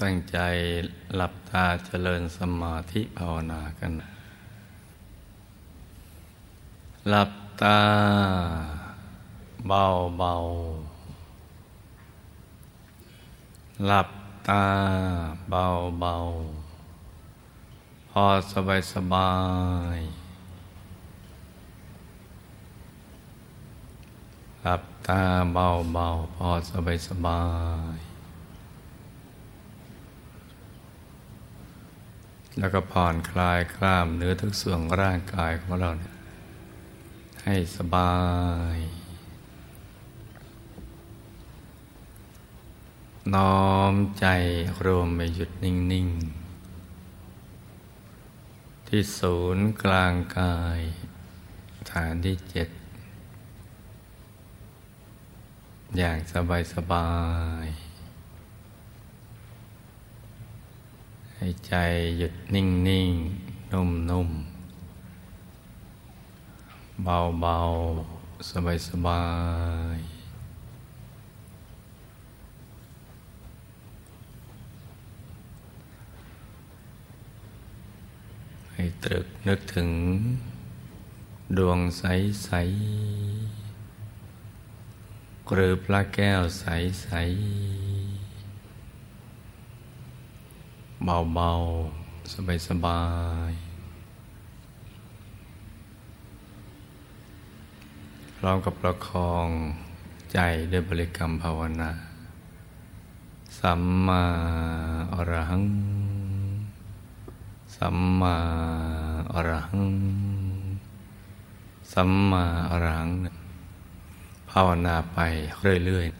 ตั้งใจหลับตาเจริญสมาธิภาวนากัน หลับตาเบาเบาหลับตาเบาเบาพอสบายสบาย หลับตาเบาเบาพอสบายสบาย แล้วก็ผ่อนคลายกล้ามเนื้อทุกส่วนร่างกายของเราเนี่ยให้สบาย น้อมใจรวมไปหยุดนิ่ง ๆ ที่ศูนย์กลางกาย ฐานที่เจ็ด อย่างสบายสบาย ให้ใจหยุดนิ่งนิ่งนุ่มนุ่มเบาเบาสบายสบายให้ตรึกนึกถึง ดวงใสใสหรือพระแก้วใสใส เบาๆ สบายๆพร้อมกับประคองใจด้วยบริกรรมภาวนา สัมมาอรหัง สัมมาอรหัง สัมมาอรหัง ภาวนาไปเรื่อยๆ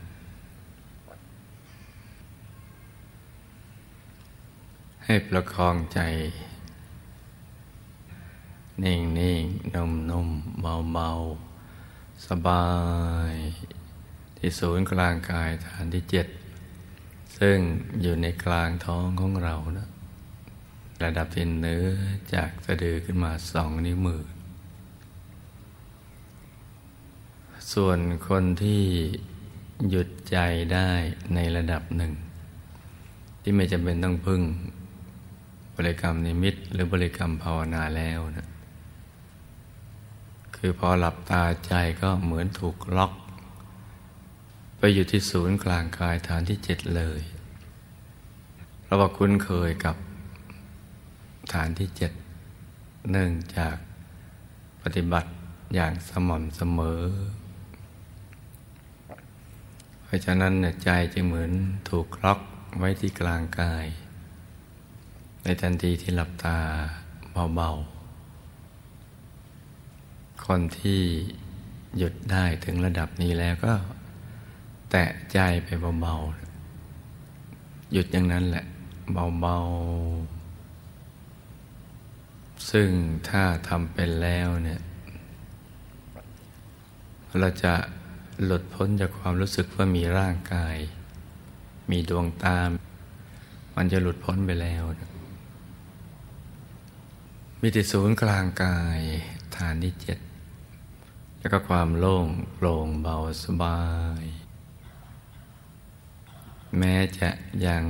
ให้ประคองใจ นิ่งนิ่งนุ่มนุ่มเบาเบาสบาย ที่ศูนย์กลางกายฐานที่เจ็ด ซึ่งอยู่ในกลางท้องของเรานะระดับที่เนื้อจากสะดือขึ้นมาสองนิ้วมือ ส่วนคนที่หยุดใจได้ในระดับหนึ่ง ที่ไม่จำเป็นต้องพึ่ง ริกรรมนิมิตหรือบริกรรมภาวนาแล้วนะคือพอหลับตาใจก็เหมือนถูกล็อก ไปอยู่ที่ศูนย์กลางกายฐานที่เจ็ดเลยเราบอกคุ้นเคยกับฐานที่เจ็ดเนื่องจากปฏิบัติอย่างสม่ำเสมอ เพราะฉะนั้นใจจึงเหมือนถูกล็อกไว้ที่กลางกาย ในทันทีที่หลับตาเบาๆ คนที่หยุดได้ถึงระดับนี้แล้วก็ แตะใจไปเบาๆ หยุดอย่างนั้นแหละ เบาๆ ซึ่งถ้าทำเป็นแล้วเนี่ย เราจะหลุดพ้นจากความรู้สึกว่ามีร่างกาย มีดวงตา มันจะหลุดพ้นไปแล้วนะ มีที่ศูนย์กลางกายฐานที่เจ็ดแล้วก็ความโล่งโปร่งเบาสบาย แม้จะยัง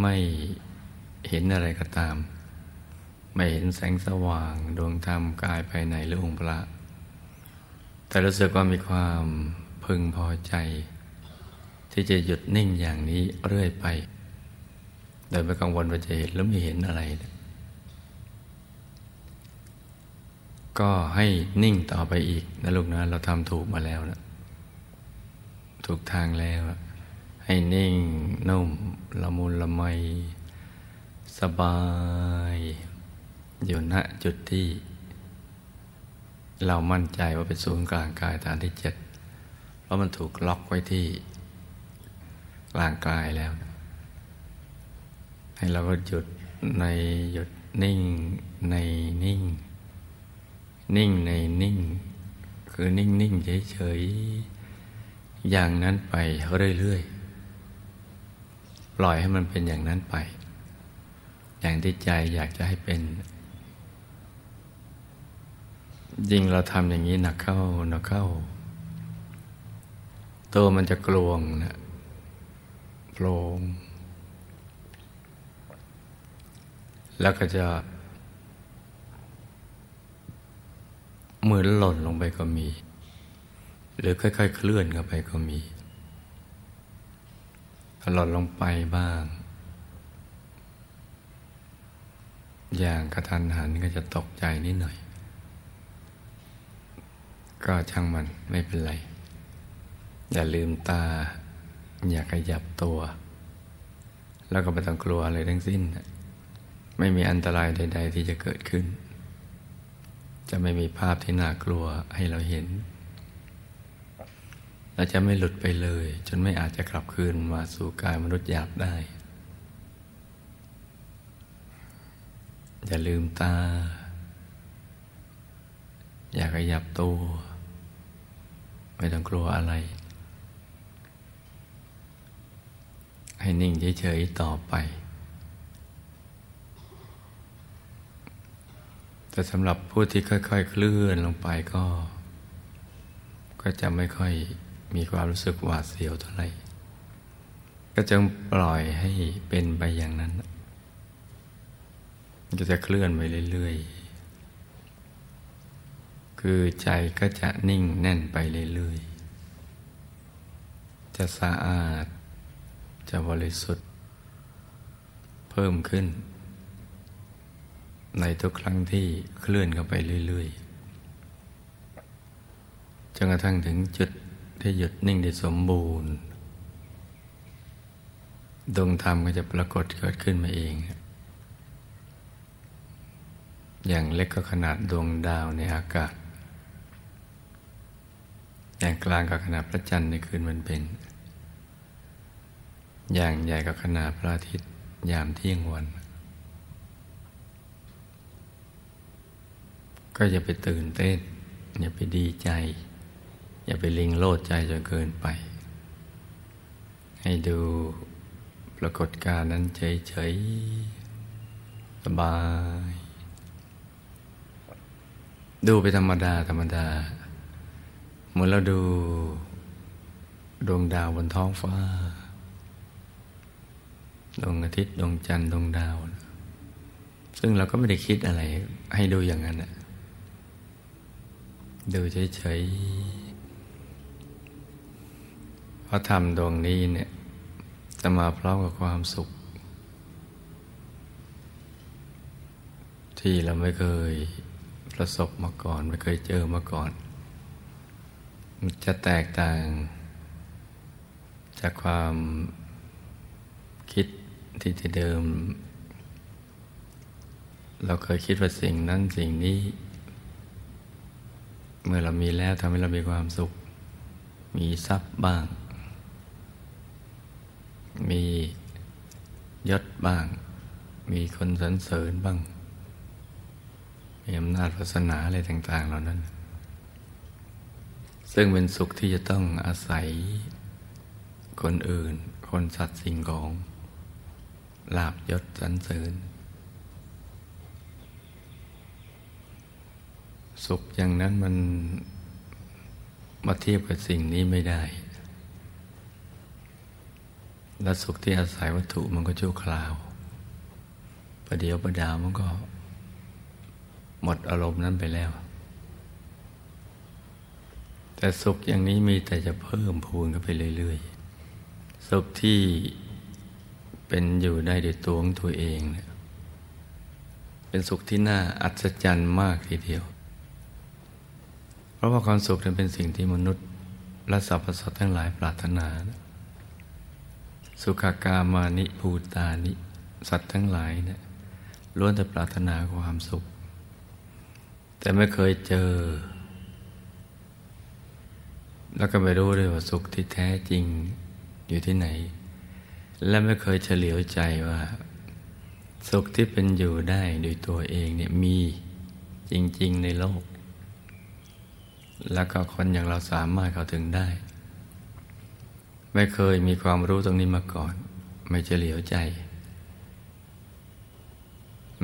ไม่เห็นอะไรก็ตาม ไม่เห็นแสงสว่างดวงธรรมกายภายในหรือองค์พระ แต่รู้สึกว่ามีความพึงพอใจ ที่จะหยุดนิ่งอย่างนี้เรื่อยไป โดยไม่กังวลว่าจะเห็นหรือไม่เห็นอะไรนะ ก็ให้นิ่งต่อไปอีกนะลูกนะ เราทำถูกมาแล้วนะถูกทางแล้ว ให้นิ่งนุ่มละมุนละไม สบาย อยู่ณจุดที่ เรามั่นใจว่าเป็นศูนย์กลางกายฐานที่เจ็ดเพราะมันถูกล็อกไว้ที่กลางกายแล้ว ให้เราก็หยุดในหยุดนิ่งในนิ่ง นิ่งในนิ่ง คือนิ่งนิ่งเฉยๆอย่างนั้นไปเรื่อยๆปล่อยให้มันเป็นอย่างนั้นไป อย่างที่ใจอยากจะให้เป็น ยิ่งเราทำอย่างนี้หนักเข้าหนักเข้า ตัวมันจะกลวงนะโปร่งแล้วก็จะ เหมือนหล่นลงไปก็มี หรือค่อยๆ เคลื่อนเข้าไปก็มีหล่นลงไปบ้าง อย่างกระทันหันก็จะตกใจนิดหน่อย ก็ช่างมันไม่เป็นไร อย่าลืมตา อย่าขยับตัว แล้วก็ไม่ต้องกลัวอะไรทั้งสิ้น ไม่มีอันตรายใด ๆ ที่จะเกิดขึ้น จะไม่มีภาพที่น่ากลัวให้เราเห็นเราจะไม่หลุดไปเลย จนไม่อาจจะกลับคืนมาสู่กายมนุษย์หยาบได้ อย่าลืมตา อย่าขยับตัว ไม่ต้องกลัวอะไร ให้นิ่งเฉยๆต่อไป แต่สำหรับผู้ที่ค่อยๆเคลื่อนลงไปก็ ก็จะไม่ค่อยมีความรู้สึกหวาดเสียวเท่าไหร่ก็จงปล่อยให้เป็นไปอย่างนั้นก็จะเคลื่อนไปเรื่อยๆ คือใจก็จะนิ่งแน่นไปเรื่อยๆ จะสะอาด จะบริสุทธิ์ เพิ่มขึ้น ในทุกครั้งที่เคลื่อนเข้าไปเรื่อยๆ จนกระทั่งถึงจุดที่หยุดนิ่งได้สมบูรณ์ ดวงธรรมก็จะปรากฏเกิดขึ้นมาเอง อย่างเล็กก็ขนาดดวงดาวในอากาศ อย่างกลางก็ขนาดพระจันทร์ในคืนวันเป็น อย่างใหญ่ก็ขนาดพระอาทิตย์ยามเที่ยงวัน ก็อย่าไปตื่นเต้น อย่าไปดีใจ อย่าไปลิงโลดใจจนเกินไป ให้ดูปรากฏการณ์นั้นเฉยๆ สบาย ดูไปธรรมดา ธรรมดา เหมือนเราดูดวงดาวบนท้องฟ้า ดวงอาทิตย์ ดวงจันทร์ ดวงดาว ซึ่งเราก็ไม่ได้คิดอะไร ให้ดูอย่างนั้น ดูเฉยๆเพราะธรรมดวงนี้เนี่ยจะมาพร้อมกับความสุข ที่เราไม่เคยประสบมาก่อน ไม่เคยเจอมาก่อน มันจะแตกต่าง จากความคิดที่ที่เดิม เราเคยคิดว่าสิ่งนั้นสิ่งนี้ เมื่อเรามีแล้วทำให้เรามีความสุข มีทรัพย์บ้าง มียศบ้าง มีคนสรรเสริญบ้าง มีอำนาจศาสนาอะไรต่าง ๆ เหล่านั้น ซึ่งเป็นสุขที่จะต้องอาศัยคนอื่น คนสัตว์สิ่งของลาบยศสรรเสริญ สุขอย่างนั้นมันมาเทียบกับสิ่งนี้ไม่ได้ และสุขที่อาศัยวัตถุมันก็ชั่วคราว ประเดี๋ยวประดาวมันก็ หมดอารมณ์นั้นไปแล้ว แต่สุขอย่างนี้มีแต่จะเพิ่มพูนกันไปเรื่อยๆ สุขที่เป็นอยู่ได้ด้วยตัวของตัวเองเนี่ยเป็นสุขที่น่าอัศจรรย์มากทีเดียว เพราะว่าความสุขนั้นเป็นสิ่งที่มนุษย์และสรรพสัตว์ทั้งหลายปรารถนานะสุขากามานิภูตานิ สัตว์ทั้งหลายเนะี่ยล้วนแต่ปรารถนาความสุข แต่ไม่เคยเจอ แล้วก็ไม่รู้ด้วยว่าสุขที่แท้จริงอยู่ที่ไหน และไม่เคยเฉลียวใจว่า สุขที่เป็นอยู่ได้โดยตัวเองเนี่ยมีจริง ๆ ในโลก แล้วก็คนอย่างเราสามารถเข้าถึงได้ ไม่เคยมีความรู้ตรงนี้มาก่อน ไม่เฉลียวใจ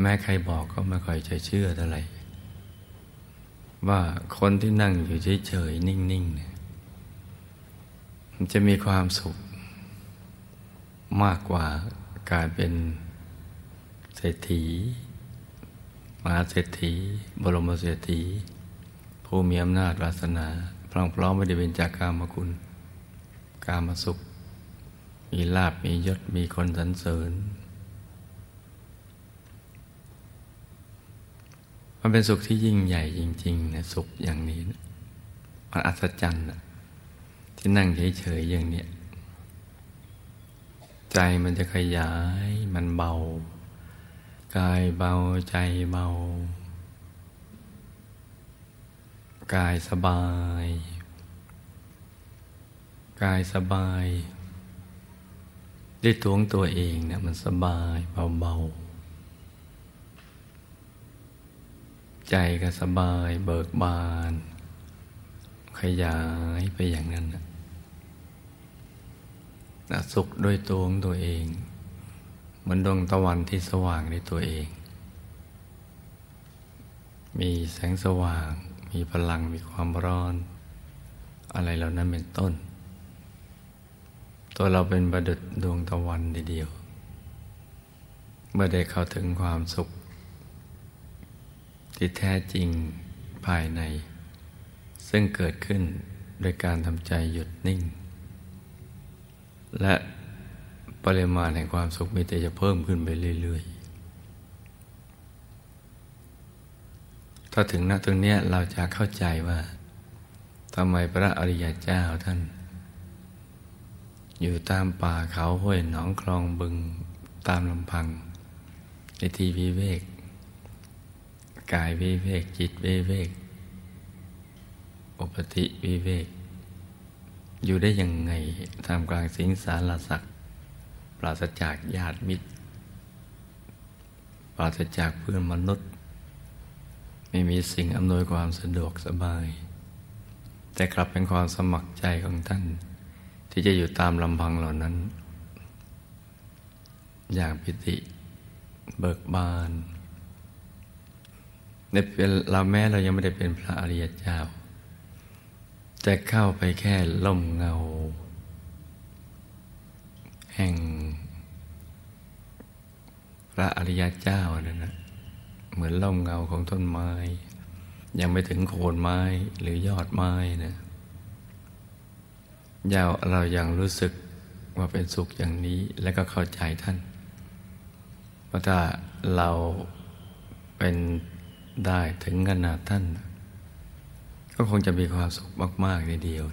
แม้ใครบอกก็ไม่ค่อยจะเชื่อเท่าไหร่ว่าคนที่นั่งอยู่เฉยๆนิ่งๆเนี่ยมันจะมีความสุข มากกว่าการเป็นเศรษฐีมหาเศรษฐี บรมเศรษฐี ผู้มีอำนาจวาสนาพร้อมพร้อมไม่ได้เป็นจากกามคุณ กามสุข มีลาบมียศมีคนสรรเสริญ มันเป็นสุขที่ยิ่งใหญ่จริงๆนะสุขอย่างนี้นะมันอัศจรรย์นะที่นั่งเฉยๆอย่างเนี้ยใจมันจะขยายมันเบา กายเบาใจเบา กายสบาย กายสบายด้วยตัวของตัวเองเนี่ยมันสบายเบาๆ ใจก็สบายเบิกบาน ขยายไปอย่างนั้นนะสุขด้วยตัวของตัวเองเหมือนดวงตะวันที่สว่างในตัวเอง มีแสงสว่าง มีพลังมีความร้อน อะไรเหล่านั้นเป็นต้น ตัวเราเป็นประดุจดวงตะวันเดียว เมื่อได้เข้าถึงความสุข ที่แท้จริงภายใน ซึ่งเกิดขึ้นโดยการทำใจหยุดนิ่ง และปริมาณแห่งความสุขมีแต่จะเพิ่มขึ้นไปเรื่อยๆ ถ้าถึงณตรงนี้เราจะเข้าใจว่าทำไมพระอริยเจ้าท่าน อยู่ตามป่าเขาห้วยหนองคลองบึงตามลำพัง ในที่วิเวก กายวิเวก จิตวิเวกอุปติวิเวก อยู่ได้ยังไงทำกลางสิงสารสักปราศจากญาติมิตร ปราศจากเพื่อนมนุษย์ ไม่มีสิ่งอำนวยความสะดวกสบาย แต่กลับเป็นความสมัครใจของท่าน ที่จะอยู่ตามลำพังเหล่านั้น อย่างปิติเบิกบานในเป็นเราแม้เรายังไม่ได้เป็นพระอริยเจ้าจะเข้าไปแค่ล่มเงา แห่ง พระอริยเจ้านั่นนะ เหมือนล่มเงาของต้นไม้ ยังไม่ถึงโคนไม้หรือยอดไม้นะยาวเรายังรู้สึกว่าเป็นสุขอย่างนี้แล้วก็เข้าใจท่านเพราะถ้าเราเป็นได้ถึงขนาดท่าน ก็คงจะมีความสุขมาก ๆ ในเดียว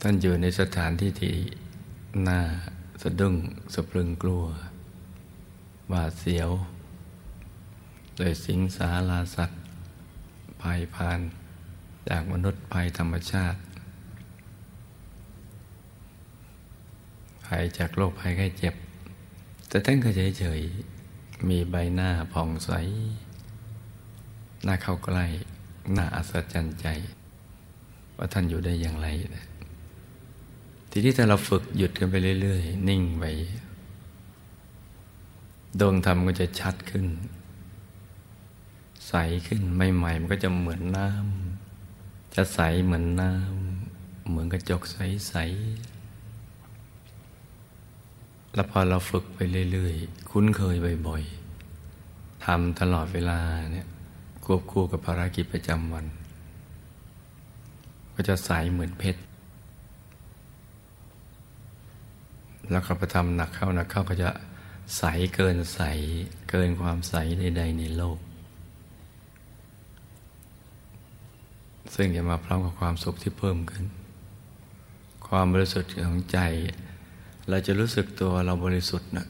ท่านอยู่ในสถานที่ที่น่าสะดุ้งสะพรึงกลัวบาดเสียว โดยสิงสาราสัตว์ภัยพาน จากมนุษย์ภัยธรรมชาติ ภัยจากโรคภัยไข้เจ็บ แต่ท่านก็เฉยๆ มีใบหน้าผ่องใส หน้าเข้าใกล้ หน่าอัศจรรย์ใจ ว่าท่านอยู่ได้อย่างไรนะทีนี้ถ้าเราฝึกหยุดกันไปเรื่อย ๆ นิ่งไปดวงธรรมก็จะชัดขึ้น ใสขึ้นใหม่ๆมันก็จะเหมือนน้ำจะใสเหมือนน้ำเหมือนกระจกใสๆแล้วพอเราฝึกไปเรื่อยๆ คุ้นเคยบ่อยๆทำตลอดเวลาเนี่ยควบคู่กับภารกิจประจำวัน ก็จะใสเหมือนเพชรแล้วก็ไปทำหนักเข้าหนักเข้าก็จะใสเกินใสเกินความใสใดๆในโลก ซึ่งจะมาพร้อมกับความสุขที่เพิ่มขึ้น ความบริสุทธิ์ของใจ เราจะรู้สึกตัวเราบริสุทธิ์นะ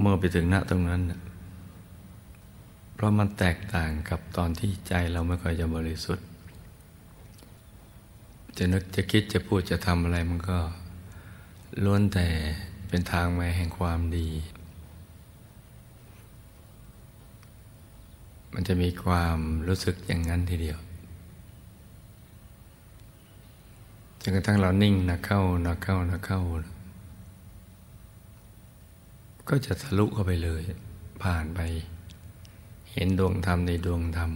เมื่อไปถึงณตรงนั้นนะเพราะมันแตกต่างกับตอนที่ใจเราไม่ค่อยจะบริสุทธิ์ จะนึกจะคิดจะพูดจะทำอะไรมันก็ล้วนแต่เป็นทางมาแห่งความดี มันจะมีความรู้สึกอย่างนั้นทีเดียว จนกระทั่งเรานิ่งนะเข้านะเข้านะเข้า ก็จะทะลุเข้าไปเลย ผ่านไป เห็นดวงธรรมในดวงธรรม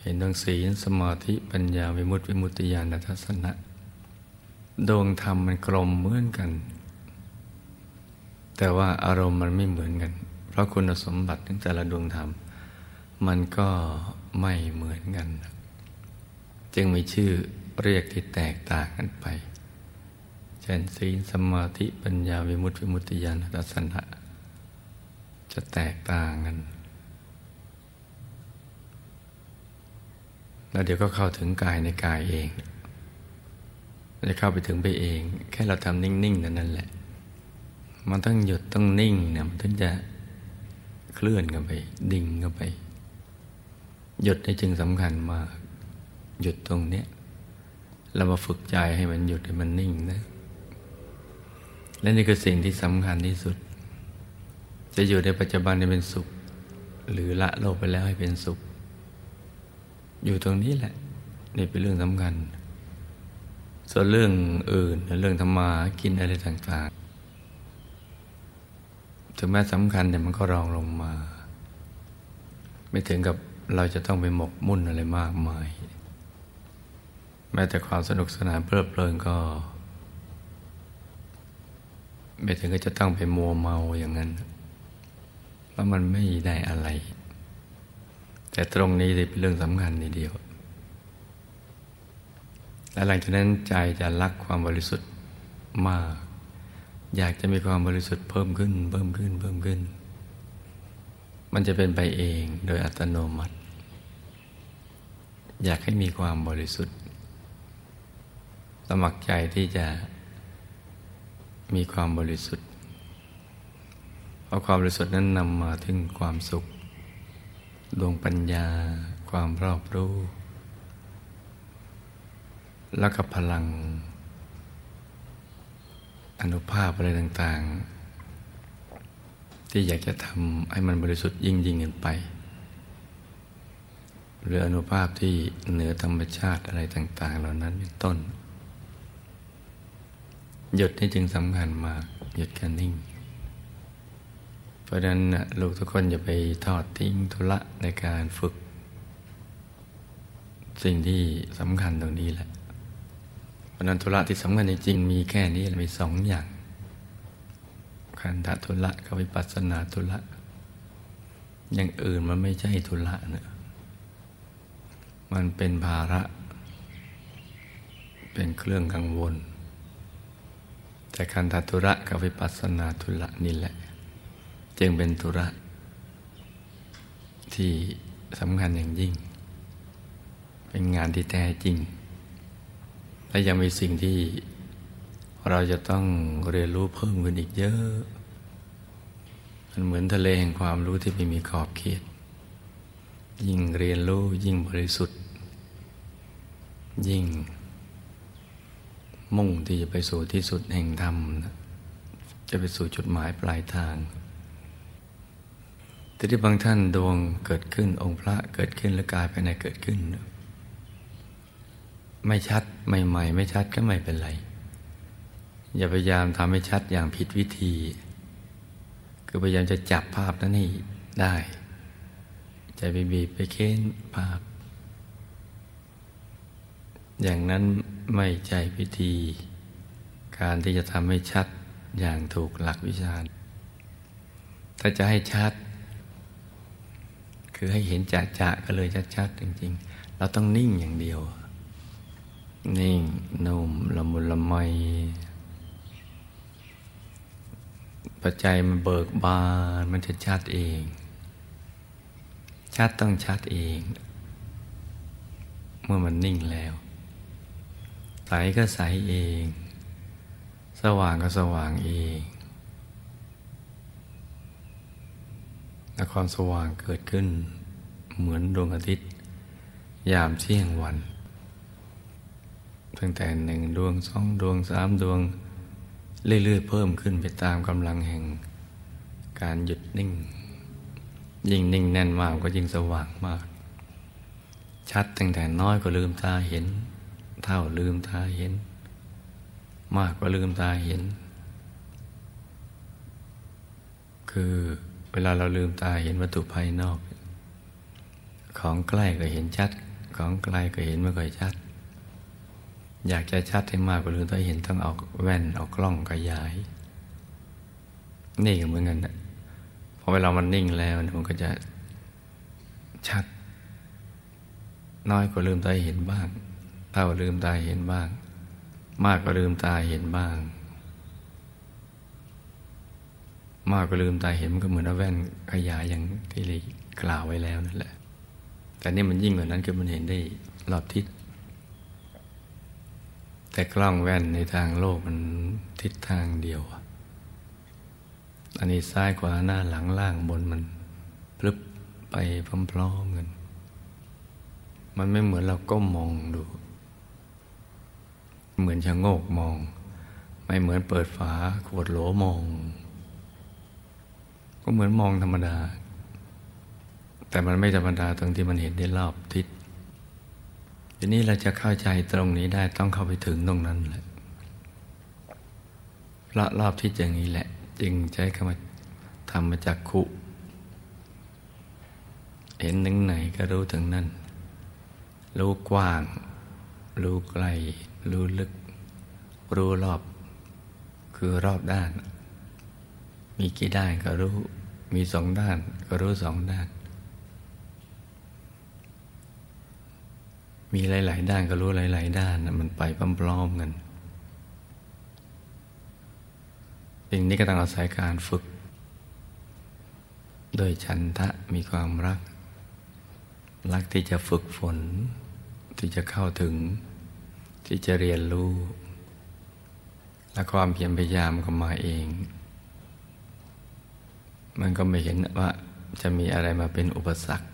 เห็นดวงศีลสมาธิปัญญาวิมุตติวิมุตติญาณทัศนะดวงธรรมมันกลมเหมือนกัน แต่ว่าอารมณ์มันไม่เหมือนกัน เพราะคุณสมบัติของแต่ละดวงธรรม มันก็ไม่เหมือนกัน จึงมีชื่อเรียกที่แตกต่างกันไป เช่นศีลสมาธิปัญญาวิมุตติวิมุตติญาณทัศนะจะแตกต่างกัน แล้วเดี๋ยวก็เข้าถึงกายในกายเอง จะเข้าไปถึงไปเอง แค่เราทำนิ่งๆนั่นแหละ มันต้องหยุดต้องนิ่งเนี่ยมันถึงจะเคลื่อนกันไป ดิ่งกันไป หยุดได้จึงสำคัญมาก หยุดตรงเนี้ยเรามาฝึกใจให้มันหยุดให้มันนิ่งนะ และนี่คือสิ่งที่สำคัญที่สุด จะอยู่ในปัจจุบันให้เป็นสุข หรือละโลกไปแล้วให้เป็นสุข อยู่ตรงนี้แหละ นี่เป็นเรื่องสำคัญ ส่วนเรื่องอื่นเรื่องธรรมากินอะไรต่างๆ ถึงแม้สำคัญแต่มันก็รองลงมา ไม่ถึงกับเราจะต้องไปหมกมุ่นอะไรมากมาย แม้แต่ความสนุกสนานเพลิดเพลินก็ไม่ถึงก็จะต้องไปมัวเมาอย่างนั้นเพราะมันไม่ได้อะไร แต่ตรงนี้เป็นเรื่องสำคัญนิดเดียว และหลังจากนั้นใจจะรักความบริสุทธิ์มาก อยากจะมีความบริสุทธิ์เพิ่มขึ้น เพิ่มขึ้น เพิ่มขึ้น มันจะเป็นไปเองโดยอัตโนมัติ อยากให้มีความบริสุทธิ์ มัครใจที่จะมีความบริสุทธิ์ เพราะความบริสุทธิ์นั้นนำมาถึงความสุข ดวงปัญญา ความรอบรู้ แล้วก็พลัง อนุภาพอะไรต่าง ๆ ที่อยากจะทำให้มันบริสุทธิ์ยิ่งยิ่งขึ้นไป หรืออนุภาพที่เหนือธรรมชาติอะไรต่าง ๆ เหล่านั้นเป็นต้น หยุดนี่จึงสำคัญมาก หยุดการนิ่ง เพราะนั้นลูกทุกคนอย่าไปทอดทิ้งธุระในการฝึก สิ่งที่สำคัญตรงนี้แหละ เพราะนั้นธุระที่สำคัญจริงๆมีแค่นี้มีสองอย่างคันธทุระกับวิปัสสนาธุระอย่างอื่นมันไม่ใช่ธุระเนะมันเป็นภาระ เป็นเครื่องกังวล แต่คันธทุระกับวิปัสสนาทุระนี่แหละ จึงเป็นธุระ ที่สำคัญอย่างยิ่ง เป็นงานที่แท้จริง และยังมีสิ่งที่เราจะต้องเรียนรู้เพิ่มขึ้นอีกเยอะ มันเหมือนทะเลแห่งความรู้ที่ไม่มีขอบเขต ยิ่งเรียนรู้ยิ่งบริสุทธิ์ ยิ่ง มุ่งที่จะไปสู่ที่สุดแห่งธรรม จะไปสู่จุดหมายปลายทาง แต่ที่บางท่านดวงเกิดขึ้นองค์พระเกิดขึ้นและกายภายในเกิดขึ้น ไม่ชัดใหม่ๆไม่ชัดก็ไม่เป็นไร อย่าพยายามทำให้ชัดอย่างผิดวิธี คือพยายามจะจับภาพนั้นให้ได้ใจไปบีบไปเค้นภาพ อย่างนั้น ไม่ใช่พิธี การที่จะทำให้ชัดอย่างถูกหลักวิชา ถ้าจะให้ชัด คือให้เห็นจะจะก็เลยชัดๆจริง ๆ เราต้องนิ่งอย่างเดียว นิ่งนุ่มละมุนละไมปัจจัยมันเบิกบานมันจะชัดเอง ชัดต้องชัดเอง เมื่อมันนิ่งแล้ว ก็ใสเอง สว่างก็สว่างเองและความสว่างเกิดขึ้น เหมือนดวงอาทิตย์ ยามเที่ยงวัน ตั้งแต่หนึ่งดวงสองดวงสามดวง เรื่อยๆเพิ่มขึ้นไปตามกำลังแห่ง การหยุดนิ่ง ยิ่งนิ่งแน่นมากก็ยิ่งสว่างมาก ชัดตั้งแต่น้อยก็ลืมตาเห็น เท่าลืมตาเห็น มากกว่าลืมตาเห็น คือเวลาเราลืมตาเห็นวัตถุภายนอก ของใกล้ก็เห็นชัด ของไกลก็เห็นไม่ค่อยชัด อยากจะชัดให้มากกว่าลืมตาเห็นต้องเอาแว่นเอากล้องขยาย นี่ก็เหมือนกันนะพอเวลามันนิ่งแล้วมันก็จะชัด น้อยกว่าลืมตาเห็นบ้าง เท่าลืมตาเห็นบ้าง มากกว่าลืมตาเห็นบ้าง มากกว่าลืมตาเห็นมันก็เหมือนแว่นขยายอย่างที่ลีกล่าวไว้แล้วนั่นแหละ แต่นี่มันยิ่งกว่านั้นคือมันเห็นได้รอบทิศ แต่กล้องแว่นในทางโลกมันทิศทางเดียว อันนี้ซ้ายขวาหน้าหลังล่างบนมันพลึบไปพร้อมๆกันมันไม่เหมือนเราก้มมองดู เหมือนชะโงกมอง ไม่เหมือนเปิดฝาขวดโหลมอง ก็เหมือนมองธรรมดา แต่มันไม่ธรรมดาตรงที่มันเห็นได้รอบทิศทีนี้เราจะเข้าใจตรงนี้ได้ต้องเข้าไปถึงตรงนั้นแหละเพระรอบทิศอย่างนี้แหละ จึงใช้คำว่าทำมาจากขุเห็นถึงไหนก็รู้ถึงนั่นรู้กว้าง รู้ไกล รู้ลึก รู้รอบ คือรอบด้าน มีกี่ด้านก็รู้ มีสองด้านก็รู้สองด้าน มีหลาย ๆ ด้านก็รู้หลาย ๆ ด้านมันไปพร้อมๆกันสิ่งนี้ก็ต้องอาศัยการฝึก โดยฉันทะมีความรัก รักที่จะฝึกฝนที่จะเข้าถึง ที่จะเรียนรู้ และความเพียรพยายามก็มาเอง มันก็ไม่เห็นว่าจะมีอะไรมาเป็นอุปสรรค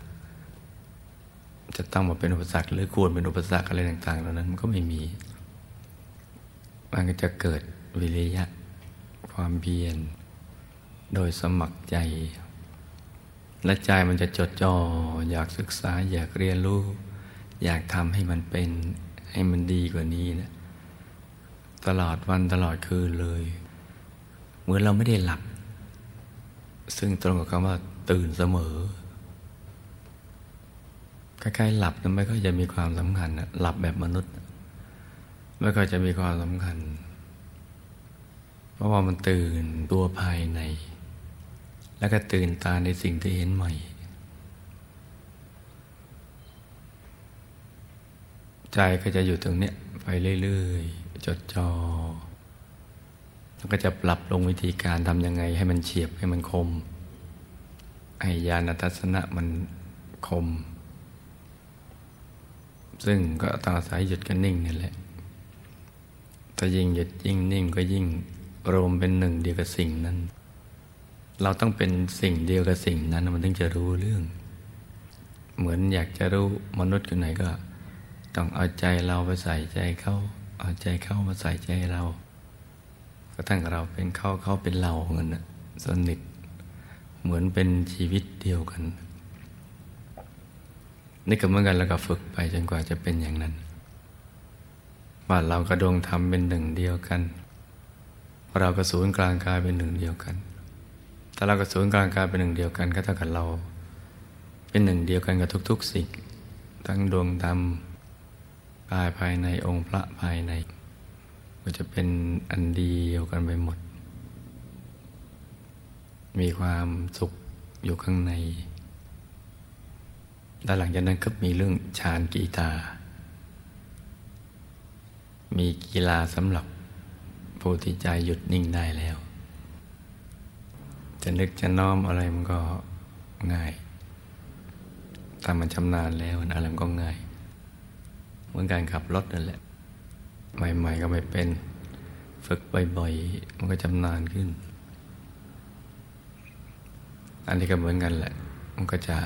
จะต้องมาเป็นอุปสรรค หรือควรเป็นอุปสรรคอะไรต่างๆเหล่านั้นมันก็ไม่มี มันก็จะเกิดวิริยะ ความเพียรโดยสมัครใจ และใจมันจะจดจ่ออยากศึกษาอยากเรียนรู้ อยากทำให้มันเป็น ให้มันดีกว่านี้นะตลอดวันตลอดคืนเลย เหมือนเราไม่ได้หลับ ซึ่งตรงกับคำว่า ตื่นเสมอใกล้ๆหลับนั้นไม่ค่อยจะมีความสำคัญนะหลับแบบมนุษย์ ไม่ค่อยจะมีความสำคัญ เพราะว่ามันตื่นตัวภายใน แล้วก็ตื่นตาในสิ่งที่เห็นใหม่ ใจก็จะอยู่ตรงเนี้ยไปเรื่อยๆ จดจอ่อแล้วก็จะปรับลงวิธีการทำยังไง ให้มันเฉียบให้มันคมให้ญาณทัศนะมันคม ซึ่งก็ต้องอาศัยหยุดกันนิ่งนี่แหละถ้ายิ่งหยุดยิ่งนิ่งก็ยิ่งรวมเป็นหนึ่งเดียวกับสิ่งนั้น เราต้องเป็นสิ่งเดียวกับสิ่งนั้น มันถึงจะรู้เรื่อง เหมือนอยากจะรู้มนุษย์คนไหนก็ ต้องเอาใจเราไปใส่ใจเขาเอาใจเข้ามาใส่ใจเราก็ทั้งเราเป็นเขาเขาเป็นเราเงินสนิทเหมือนเป็นชีวิตเดียวกัน นี่ก็เหมือนกันแล้วก็ฝึกไปจนกว่าจะเป็นอย่างนั้น ว่าเรากระดวงทำเป็นหนึ่งเดียวกัน เรากระสูนกลางกายเป็นหนึ่งเดียวกัน ถ้าเรากระสูนกลางกายเป็นหนึ่งเดียวกัน ก็เท่ากับเรา เป็นหนึ่งเดียวกันกับทุก ๆ สิ่ง ทั้งดวงดำ กายภายในองค์พระภายใน ก็จะเป็นอันเดียวกันไปหมด มีความสุขอยู่ข้างในแล้วหลังจากนั้นก็มีเรื่องฌานกีตา มีกีฬาสำหรับผู้ที่ใจหยุดนิ่งได้แล้ว จะนึกจะน้อมอะไรมันก็ง่าย ถ้ามันชำนาญแล้วอะไรมันก็ง่าย เหมือนการขับรถนั่นแหละ ใหม่ ๆ ก็ไม่เป็น ฝึกบ่อยๆมันก็ชำนาญขึ้น อันนี้ก็เหมือนกันแหละ มันก็จะ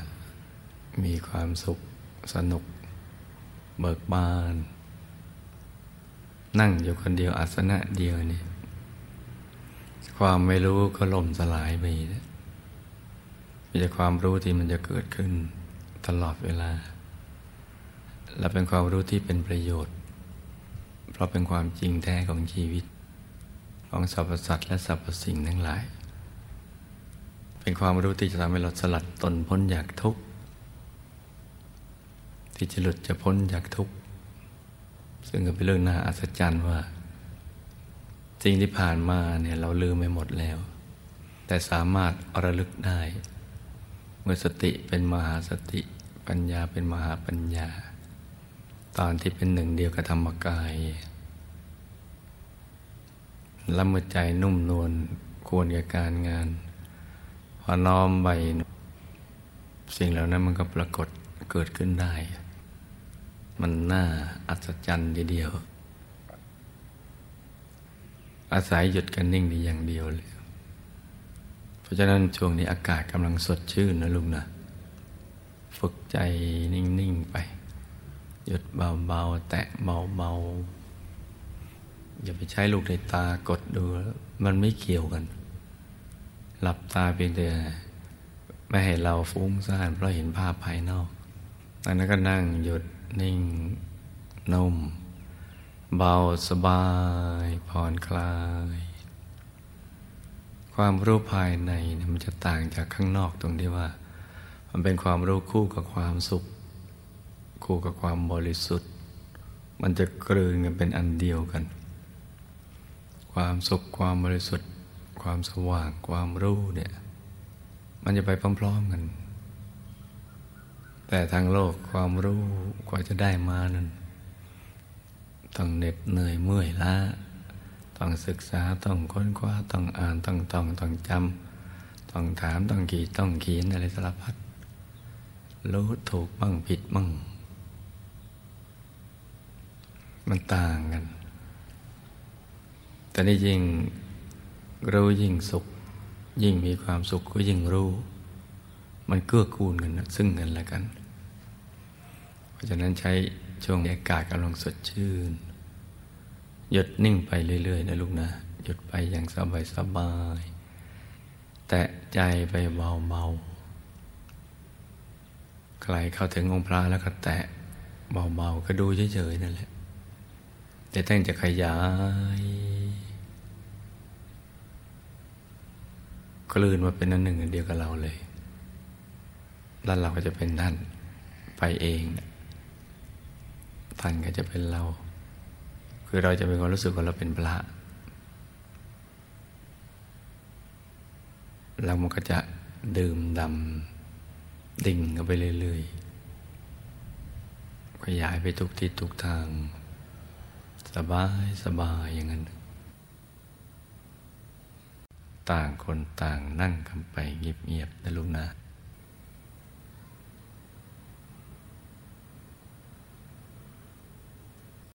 มีความสุขสนุก เบิกบาน นั่งอยู่คนเดียวอาสนะเดียวนี่ความไม่รู้ก็ล่มสลายไปนะมีแต่ความรู้ที่มันจะเกิดขึ้นตลอดเวลา และเป็นความรู้ที่เป็นประโยชน์ เพราะเป็นความจริงแท้ของชีวิต ของสรรพสัตว์และสรรพสิ่งทั้งหลาย เป็นความรู้ที่จะทำให้เราสลัดตนพ้นจากทุกข์ ที่จะหลุดจะพ้นจากทุกข์ ซึ่งก็เป็นเรื่องน่าอัศจรรย์ว่า สิ่งที่ผ่านมาเนี่ยเราลืมไปหมดแล้ว แต่สามารถระลึกได้ เมื่อสติเป็นมหาสติปัญญาเป็นมหาปัญญา ตอนที่เป็นหนึ่งเดียวกับธรรมกายละมือใจนุ่มนวลควรแก่การงาน พอน้อมไปสิ่งเหล่านั้นมันก็ปรากฏเกิดขึ้นได้ มันน่าอัศจรรย์ทีเดียว อาศัยหยุดกันนิ่งดีอย่างเดียวเลยเพราะฉะนั้นช่วงนี้อากาศกำลังสดชื่นนะลุงนะ ฝึกใจนิ่ง ๆ ไป หยุดเบาๆ แตะเบาๆ อย่าไปใช้ลูกในตากดดู มันไม่เกี่ยวกัน หลับตาเพียงแต่ไม่ให้เราฟุ้งซ่านเพราะเห็นภาพภายนอกอันนั้นก็นั่งหยุดนิ่งนุ่ม เบาสบายผ่อนคลาย ความรู้ภายในมันจะต่างจากข้างนอกตรงที่ว่า มันเป็นความรู้คู่กับความสุข คู่กับความบริสุทธิ์ มันจะกลืนกันเป็นอันเดียวกัน ความสุขความบริสุทธิ์ ความสว่างความรู้เนี่ยมันจะไปพร้อมๆกัน แต่ทางโลกความรู้กว่าจะได้มานั้นต้องเหน็ดเหนื่อยเมื่อยล้าต้องศึกษาต้องค้นคว้าต้องอ่านต้องต้องต้องจำต้องถามต้องขีดต้องเขียนอะไรสารพัดรู้ถูกบ้างผิดบ้าง มันต่างกัน แต่นี่ยิ่งรู้ยิ่งสุข ยิ่งมีความสุขก็ยิ่งรู้ มันเกื้อกูลกันนะซึ่งกันและกัน เพราะฉะนั้นใช้ช่วงอากาศกำลังสดชื่น หยุดนิ่งไปเรื่อย ๆ นะลูกนะ หยุดไปอย่างสบายๆแตะใจไปเบาๆใครเข้าถึงองค์พระแล้วก็แตะเบาๆก็ดูเฉยๆนั่นแหละ แต่ท่านจะขยายกลืนมาเป็นอันหนึ่งอันเดียวกับเราเลย แล้วเราก็จะเป็นท่านไปเอง ท่านก็จะเป็นเรา คือเราจะเป็นความรู้สึกว่าเราเป็นพระแล้วมันก็จะดื่มดำดิ่งกันไปเรื่อยๆขยายไปทุกทิศทุกทาง สบายสบายอย่างนั้น ต่างคนต่างนั่งกันไปเงียบๆนะลูกนะ